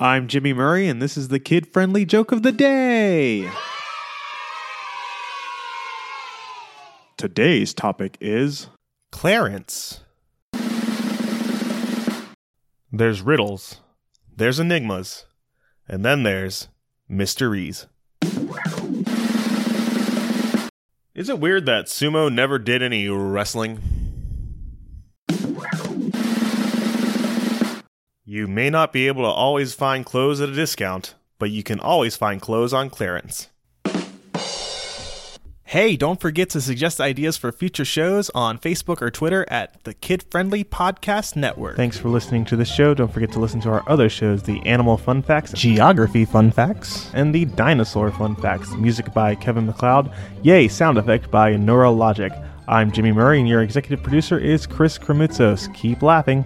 I'm Jimmy Murray, and this is the kid friendly joke of the day. Today's topic is Clarence. There's riddles, there's enigmas, and then there's mysteries. Is it weird that sumo never did any wrestling? You may not be able to always find clothes at a discount, but you can always find clothes on clearance. Hey, don't forget to suggest ideas for future shows on Facebook or Twitter at the Kid Friendly Podcast Network. Thanks for listening to this show. Don't forget to listen to our other shows the Animal Fun Facts, Geography Fun Facts, and the Dinosaur Fun Facts. Music by Kevin MacLeod. Yay, sound effect by Neurologic. I'm Jimmy Murray, and your executive producer is Chris Kremitzos. Keep laughing.